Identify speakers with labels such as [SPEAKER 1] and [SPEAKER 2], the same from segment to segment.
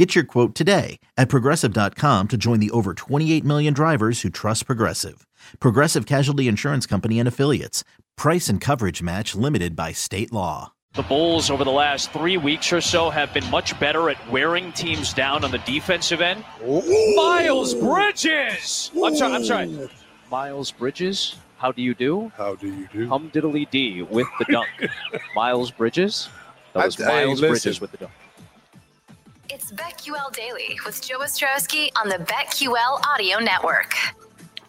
[SPEAKER 1] Get your quote today at progressive.com to join the over 28 million drivers who trust Progressive. Progressive Casualty Insurance Company and Affiliates. Price and coverage match limited by state law.
[SPEAKER 2] The Bulls over the last three weeks or so have been much better at wearing teams down on the defensive end. Ooh. Miles Bridges! I'm sorry, I'm sorry. Miles Bridges, how do you do?
[SPEAKER 3] How do you do?
[SPEAKER 2] Hum diddly dee with the dunk. Miles Bridges? That was Miles Bridges with the dunk.
[SPEAKER 4] BetQL Daily with Joe Ostrowski on the BetQL Audio Network.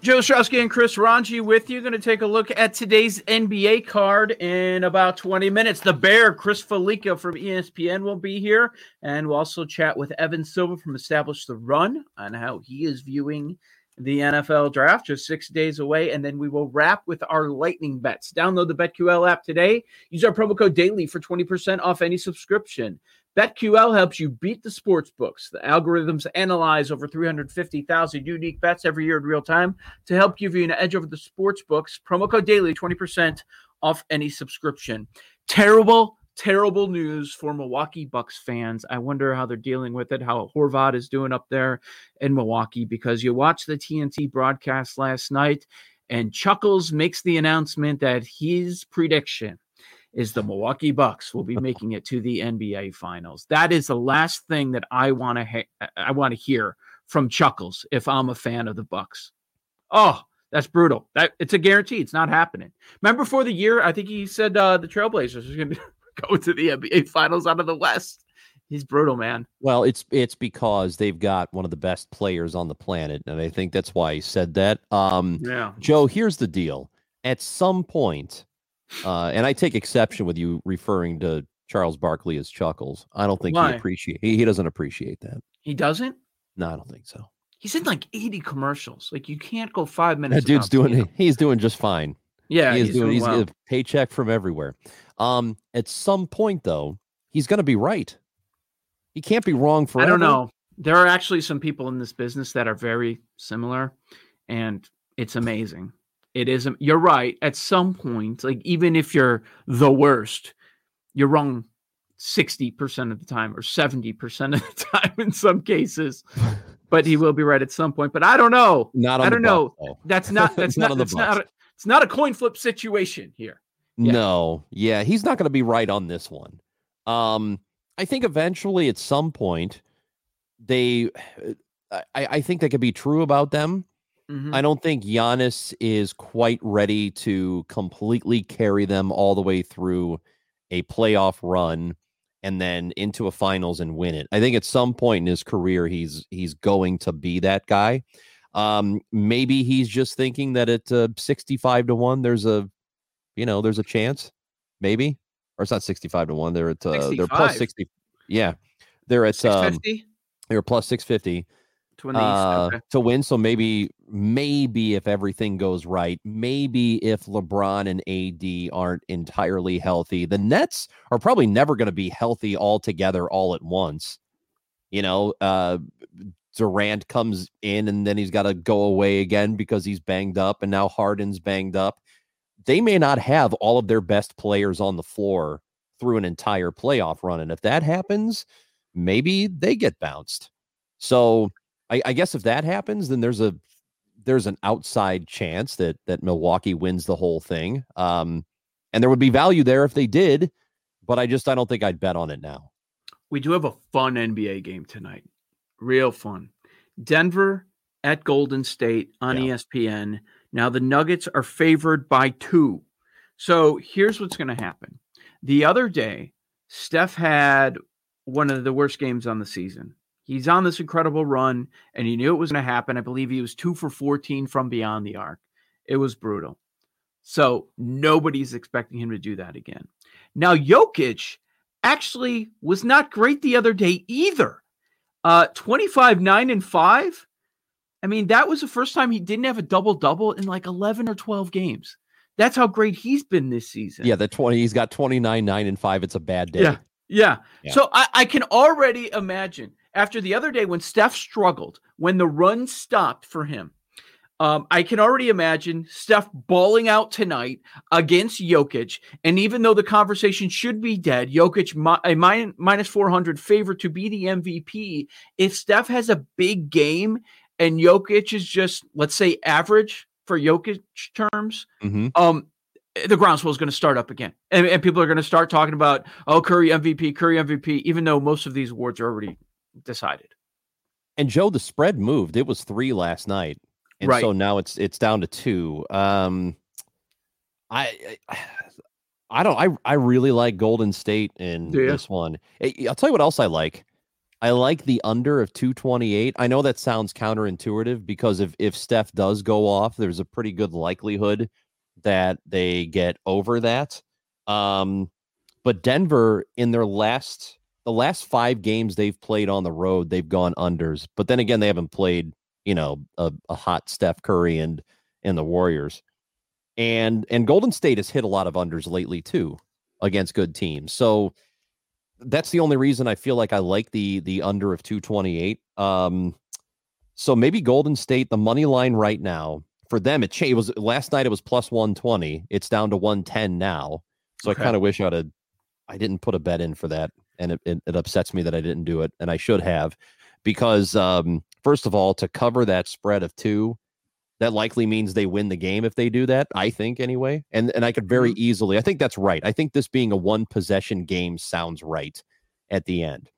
[SPEAKER 5] Joe Ostrowski and Chris Ranji with you. Going to take a look at today's NBA card in about 20 minutes. The Bear, Chris Fallica from ESPN, will be here. And we'll also chat with Evan Silva from Establish the Run on how he is viewing the NFL draft, just six days away. And then we will wrap with our lightning bets. Download the BetQL app today. Use our promo code DAILY for 20% off any subscription. BetQL helps you beat the sports books. The algorithms analyze over 350,000 unique bets every year in real time to help give you an edge over the sports books. Promo code daily, 20% off any subscription. Terrible, terrible news for Milwaukee Bucks fans. I wonder how they're dealing with it, how Horvat is doing up there in Milwaukee, because you watched the TNT broadcast last night and Chuckles makes the announcement that his prediction is the Milwaukee Bucks will be making it to the NBA Finals. That is the last thing that I want to ha- I want to hear from Chuckles if I'm a fan of the Bucks. Oh, that's brutal. That it's a guarantee. It's not happening. Remember for the year, I think he said uh, the Trailblazers are going to go to the NBA Finals out of the West. He's brutal, man.
[SPEAKER 6] Well, it's it's because they've got one of the best players on the planet, and I think that's why he said that. Um, yeah, Joe. Here's the deal: at some point, uh, and I take exception with you referring to Charles Barkley as Chuckles. I don't think Why? he appreciate he, he doesn't appreciate that.
[SPEAKER 5] He doesn't?
[SPEAKER 6] No, I don't think so.
[SPEAKER 5] He's in like 80 commercials. Like you can't go five minutes.
[SPEAKER 6] That dude's doing he's doing just fine.
[SPEAKER 5] Yeah,
[SPEAKER 6] he's,
[SPEAKER 5] he's
[SPEAKER 6] doing,
[SPEAKER 5] doing
[SPEAKER 6] he's
[SPEAKER 5] well.
[SPEAKER 6] a paycheck from everywhere. Um, at some point though, he's gonna be right. He can't be wrong forever.
[SPEAKER 5] I don't know. There are actually some people in this business that are very similar, and it's amazing. It is. You're right. At some point, like even if you're the worst, you're wrong sixty percent of the time or seventy percent of the time in some cases. but he will be right at some point. But I don't know.
[SPEAKER 6] Not
[SPEAKER 5] I don't know. That's not. That's not. not that's not. A, it's not a coin flip situation here.
[SPEAKER 6] Yeah. No. Yeah, he's not going to be right on this one. Um, I think eventually, at some point, they. I, I think that could be true about them Mm-hmm. I don't think Giannis is quite ready to completely carry them all the way through a playoff run and then into a finals and win it. I think at some point in his career he's he's going to be that guy. Um, maybe he's just thinking that at uh, 65 to 1 there's a you know, there's a chance. Maybe. Or it's not 65 to 1. They're at uh, they're plus 60. Yeah. They're at um, they're plus 650
[SPEAKER 5] to win the uh,
[SPEAKER 6] okay. to win. So maybe, maybe if everything goes right, maybe if LeBron and AD aren't entirely healthy, the Nets are probably never going to be healthy altogether all at once. You know, uh, Durant comes in and then he's got to go away again because he's banged up, and now Harden's banged up. They may not have all of their best players on the floor through an entire playoff run. And if that happens, maybe they get bounced. So I, I guess if that happens, then there's a there's an outside chance that that Milwaukee wins the whole thing. Um, and there would be value there if they did, but I just I don't think I'd bet on it now.
[SPEAKER 5] We do have a fun NBA game tonight. Real fun. Denver at Golden State on yeah. ESPN. Now the Nuggets are favored by 2. So here's what's going to happen. The other day, Steph had one of the worst games on the season. He's on this incredible run, and he knew it was going to happen. I believe he was two for 14 from beyond the arc. It was brutal. So nobody's expecting him to do that again. Now, Jokic actually was not great the other day either. Uh, 25, 9, and 5. I mean, that was the first time he didn't have a double double in like 11 or 12 games. That's how great he's been this season.
[SPEAKER 6] Yeah, the 20, he's got 29, 9, and 5. It's a bad day.
[SPEAKER 5] Yeah. Yeah.
[SPEAKER 6] Yeah.
[SPEAKER 5] So I, I can already imagine after the other day when Steph struggled, when the run stopped for him, um, I can already imagine Steph balling out tonight against Jokic. And even though the conversation should be dead, Jokic mi- a min- minus 400 favorite to be the MVP. If Steph has a big game and Jokic is just, let's say, average for Jokic terms,
[SPEAKER 6] Mhm.
[SPEAKER 5] um, the groundswell is going to start up again, and, and people are going to start talking about oh Curry MVP, Curry MVP, even though most of these awards are already decided.
[SPEAKER 6] And Joe, the spread moved. It was three last night, and
[SPEAKER 5] Right.
[SPEAKER 6] so now it's it's down to two. Um, I, I I don't. I I really like Golden State in
[SPEAKER 5] ya?
[SPEAKER 6] this one. Eh, I'll tell you what else I like. I like the under of 228. I know that sounds counterintuitive because if if Steph does go off, there's a pretty good likelihood that they get over that. Um, but Denver in their last the last five games they've played on the road, they've gone unders. But then again, they haven't played, you know, a, a hot Steph Curry and and the Warriors. And and Golden State has hit a lot of unders lately too against good teams. So that's the only reason I feel like I like the the under of 228. Um so maybe Golden State, the money line right now for them, it changed. It was last night. It was plus one twenty. It's down to one ten now. So
[SPEAKER 5] Okay.
[SPEAKER 6] I kind of wish I'd have, I didn't put a bet in for that, and it, it, it upsets me that I didn't do it, and I should have, because um, first of all, to cover that spread of two, that likely means they win the game if they do that. I think anyway, and and I could very easily. I think that's right. I think this being a one possession game sounds right at the end.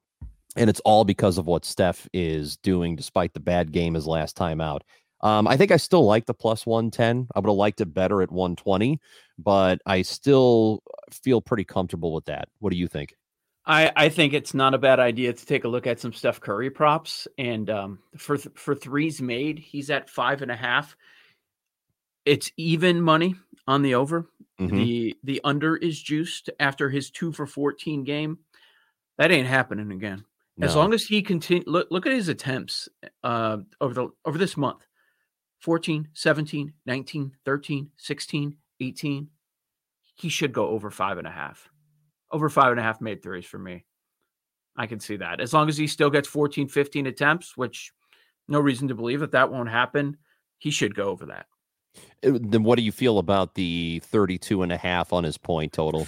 [SPEAKER 6] And it's all because of what Steph is doing, despite the bad game his last time out. Um, I think I still like the plus 110. I would have liked it better at 120, but I still feel pretty comfortable with that. What do you think?
[SPEAKER 5] I, I think it's not a bad idea to take a look at some Steph Curry props. And um, for th- for threes made, he's at five and a half. It's even money on the over.
[SPEAKER 6] Mhm.
[SPEAKER 5] The the under is juiced after his two for fourteen game. That ain't happening again. As long as he continue look look at his attempts uh over the over this month. 14, 17, 19, 13, 16, 18. He should go over five and a half. Over five and a half made threes for me. I can see that. As long as he still gets 14, 15 attempts, which no reason to believe that that won't happen, he should go over that.
[SPEAKER 6] Uh, Then what do you feel about the 32 and a half on his point total?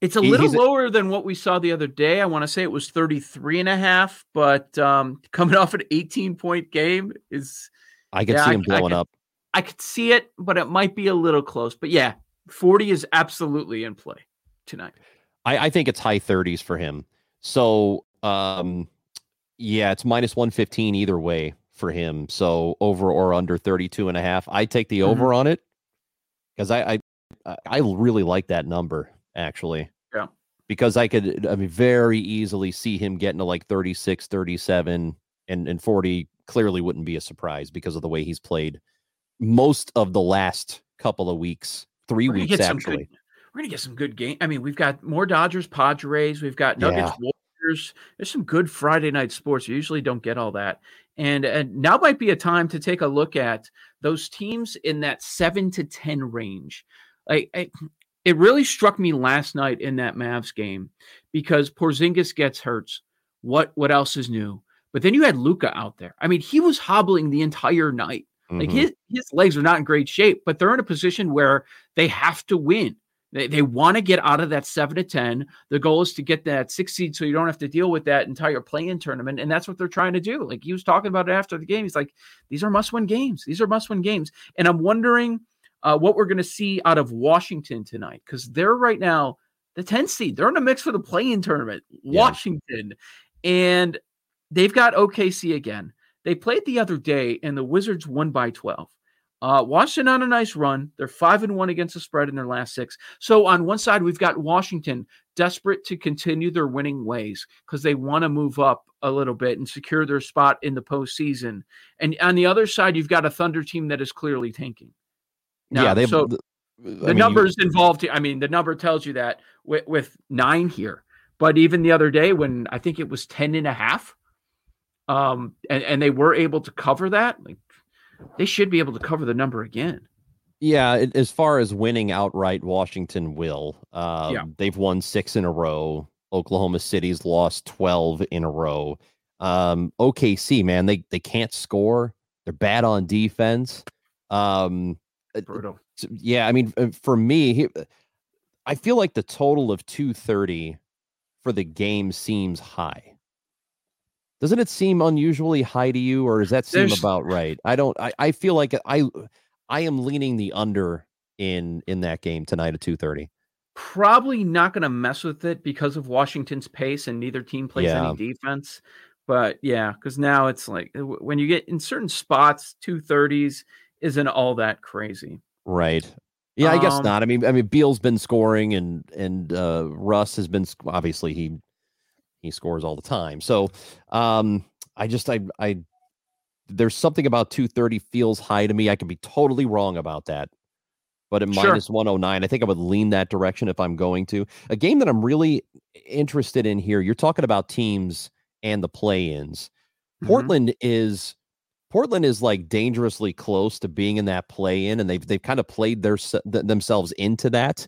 [SPEAKER 5] It's a little
[SPEAKER 6] he's a-
[SPEAKER 5] lower than what we saw the other day. I want to say it was 33 and a half, but um, coming off an 18 point game is
[SPEAKER 6] I can
[SPEAKER 5] Yeah,
[SPEAKER 6] see him
[SPEAKER 5] I
[SPEAKER 6] blowing
[SPEAKER 5] can-
[SPEAKER 6] up.
[SPEAKER 5] I could see it, but it might be a little close. But yeah, 40 is absolutely in play tonight.
[SPEAKER 6] I, I think it's high 30s for him. So, um, yeah, it's minus 115 either way for him. So over or under 32 and a half. I take the
[SPEAKER 5] Mhm.
[SPEAKER 6] over on it because I, I I- really like that number actually.
[SPEAKER 5] Yeah.
[SPEAKER 6] Because I could I mean very easily see him getting to like 36, 37 and and 40 clearly wouldn't be a surprise because of the way he's played most of the last couple of weeks, 3
[SPEAKER 5] We're
[SPEAKER 6] weeks actually.
[SPEAKER 5] good. We're gonna get some good game. I mean, we've got more Dodgers, Padres. We've got Nuggets, Warriors. There's some good Friday night sports. You usually don't get all that, and and now might be a time to take a look at those teams in that seven to ten range. Like I, it really struck me last night in that Mavs game because Porzingis gets hurt. What what else is new? But then you had Luka out there. I mean, he was hobbling the entire night. Like
[SPEAKER 6] Mhm.
[SPEAKER 5] his his legs are not in great shape, but they're in a position where they have to win. They, they want to get out of that seven to ten. The goal is to get that six seed, so you don't have to deal with that entire play-in tournament, and that's what they're trying to do. Like he was talking about it after the game. He's like, "These are must-win games. These are must-win games." And I'm wondering uh, what we're going to see out of Washington tonight because they're right now the 10 seed. They're in a mix for the play-in tournament.
[SPEAKER 6] Yeah.
[SPEAKER 5] Washington, and they've got OKC again. They played the other day, and the Wizards won by 12. Uh, Washington on a nice run. They're five and one against the spread in their last six. So on one side, we've got Washington desperate to continue their winning ways because they want to move up a little bit and secure their spot in the postseason. And on the other side, you've got a Thunder team that is clearly tanking. Now,
[SPEAKER 6] yeah, they
[SPEAKER 5] so
[SPEAKER 6] the
[SPEAKER 5] the numbers involved. I mean, the number tells you that with, with nine here. But even the other day, when I think it was 10 and a half, um, and, and they were able to cover that, like they should be able to cover the number again.
[SPEAKER 6] Yeah, it, as far as winning outright, Washington will. Um,
[SPEAKER 5] Yeah.
[SPEAKER 6] They've won six in a row. Oklahoma City's lost 12 in a row. Um, OKC, man, they, they can't score. They're bad on defense. Um, uh,
[SPEAKER 5] Brutal.
[SPEAKER 6] yeah, I mean, uh, for me, I feel like the total of 230 for the game seems high. Doesn't it seem unusually high to you, or does that seem
[SPEAKER 5] There's-
[SPEAKER 6] about right? I don't. I, I feel like I I am leaning the under in in that game tonight at 230.
[SPEAKER 5] Probably not going to mess with it because of Washington's pace and neither team plays
[SPEAKER 6] Yeah.
[SPEAKER 5] any defense. But yeah, because now it's like when you get in certain spots, two thirties isn't all that crazy.
[SPEAKER 6] Right. Yeah, I guess
[SPEAKER 5] Um,
[SPEAKER 6] not. I mean, I mean, Beal's been scoring, and and uh, Russ has been obviously he he scores all the time. So, um, I just I I there's something about 230 feels high to me. I could be totally wrong about that, but at
[SPEAKER 5] Sure.
[SPEAKER 6] minus 109, I think I would lean that direction if I'm going to a game that I'm really interested in here. You're talking about teams and the play-ins.
[SPEAKER 5] Mhm.
[SPEAKER 6] Portland is Portland is like dangerously close to being in that play in, and they've they've kind of played their th- themselves into that.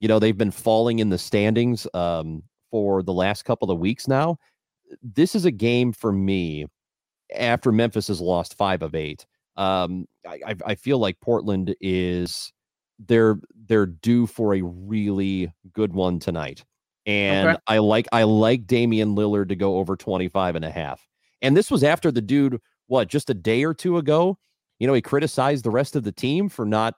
[SPEAKER 6] You know, they've been falling in the standings um, for the last couple of weeks now. This is a game for me after Memphis has lost five of eight. Um, I, I feel like Portland is they're they're due for a really good one tonight. And
[SPEAKER 5] Okay.
[SPEAKER 6] I like I like Damian Lillard to go over 25 and a half. And this was after the dude, what, just a day or two ago, you know, he criticized the rest of the team for not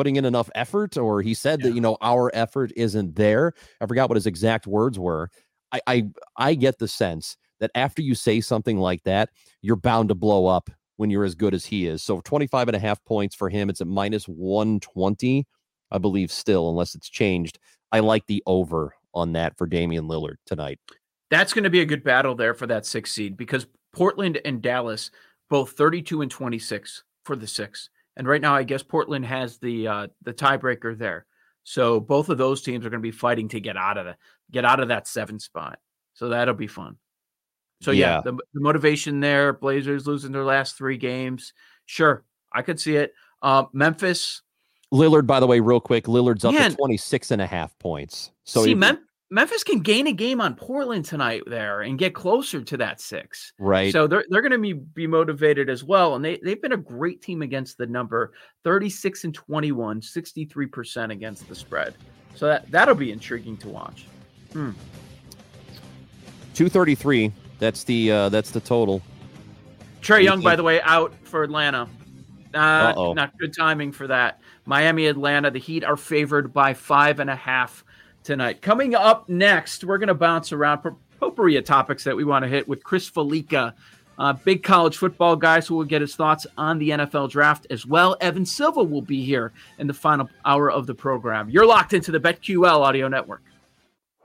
[SPEAKER 6] putting in enough effort, or he said
[SPEAKER 5] Yeah.
[SPEAKER 6] that, you know, our effort isn't there. I forgot what his exact words were. I I I get the sense that after you say something like that, you're bound to blow up when you're as good as he is. So 25 and a half points for him. It's at minus 120, I believe, still, unless it's changed. I like the over on that for Damian Lillard tonight.
[SPEAKER 5] That's going to be a good battle there for that six seed because Portland and Dallas both 32 and 26 for the six. And right now, I guess Portland has the uh, the tiebreaker there. So both of those teams are going to be fighting to get out of the get out of that seven spot. So that'll be fun. So yeah,
[SPEAKER 6] Yeah.
[SPEAKER 5] the, the motivation there. Blazers losing their last three games. Sure, I could see it. Uh, Memphis.
[SPEAKER 6] Lillard, by the way, real quick, Lillard's up
[SPEAKER 5] Man.
[SPEAKER 6] to 26 and a half points. So
[SPEAKER 5] see,
[SPEAKER 6] it-
[SPEAKER 5] Mem- Memphis can gain a game on Portland tonight there and get closer to that six.
[SPEAKER 6] right.
[SPEAKER 5] So they're they're going to be be motivated as well, and they they've been a great team against the number, thirty six and 21, 63 percent against the spread. So that that'll be intriguing to watch.
[SPEAKER 6] 233. That's the uh that's the total. Trae
[SPEAKER 5] Young, by the way, out for Atlanta. Uh, not good timing for that. Miami, Atlanta. The Heat are favored by five and a half tonight. Coming up next, we're going to bounce around po- potpourri of topics that we want to hit with Chris Fallica, big college football guy, so we'll get his thoughts on the NFL draft as well. Evan Silva will be here in the final hour of the program. You're locked into the BetQL audio network.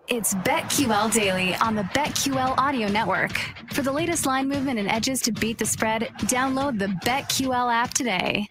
[SPEAKER 4] It's BetQL Daily on the BetQL Audio Network. For the latest line movement and edges to beat the spread, download the BetQL app today.